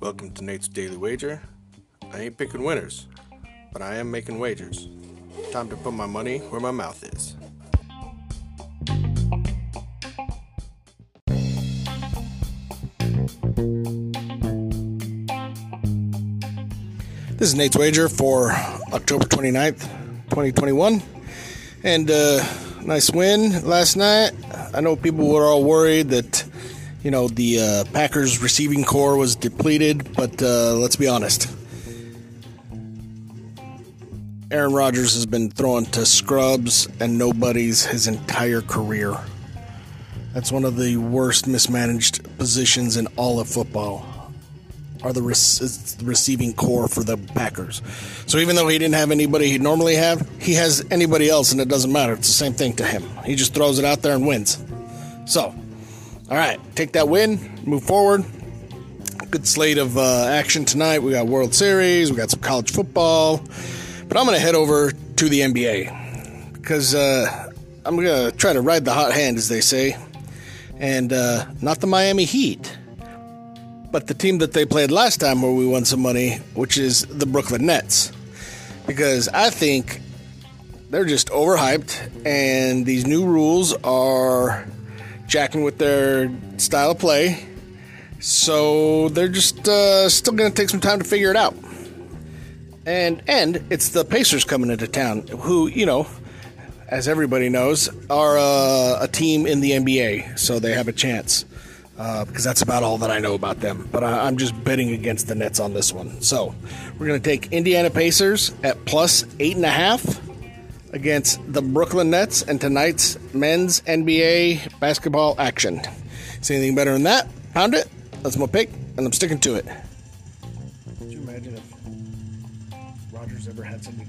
Welcome to Nate's Daily Wager. I ain't picking winners, but I am making wagers. Time to put my money where my mouth is. This is Nate's Wager for October 29th, 2021. And uh, nice win last night. I know people were all worried that, you know, the uh, Packers receiving corps was depleted, but uh, let's be honest. Aaron Rodgers has been thrown to scrubs and nobody's his entire career. That's one of the worst mismanaged positions in all of football are the, rec- receiving corps for the Packers. So even though he didn't have anybody he'd normally have, he has anybody else, and it doesn't matter. It's the same thing to him. He just throws it out there and wins. So, all right, take that win, move forward. Good slate of uh, action tonight. We got World Series, we got some college football, but I'm going to head over to the NBA because uh, I'm going to try to ride the hot hand, as they say, and uh, not the Miami Heat but the team that they played last time where we won some money, which is the Brooklyn Nets. Because I think they're just overhyped, and these new rules are jacking with their style of play. So they're just uh, still going to take some time to figure it out. And and it's the Pacers coming into town, who you know, as everybody knows, are uh, a team in the NBA, so they have a chance uh, because that's about all that I know about them. But I, am just betting against the Nets on this one. So we're going to take Indiana Pacers at plus eight and a half against the Brooklyn Nets and tonight's men's NBA basketball action. See anything better than that? Pound it. That's my pick, and I'm sticking to it. Could you imagine if Rodgers ever had something?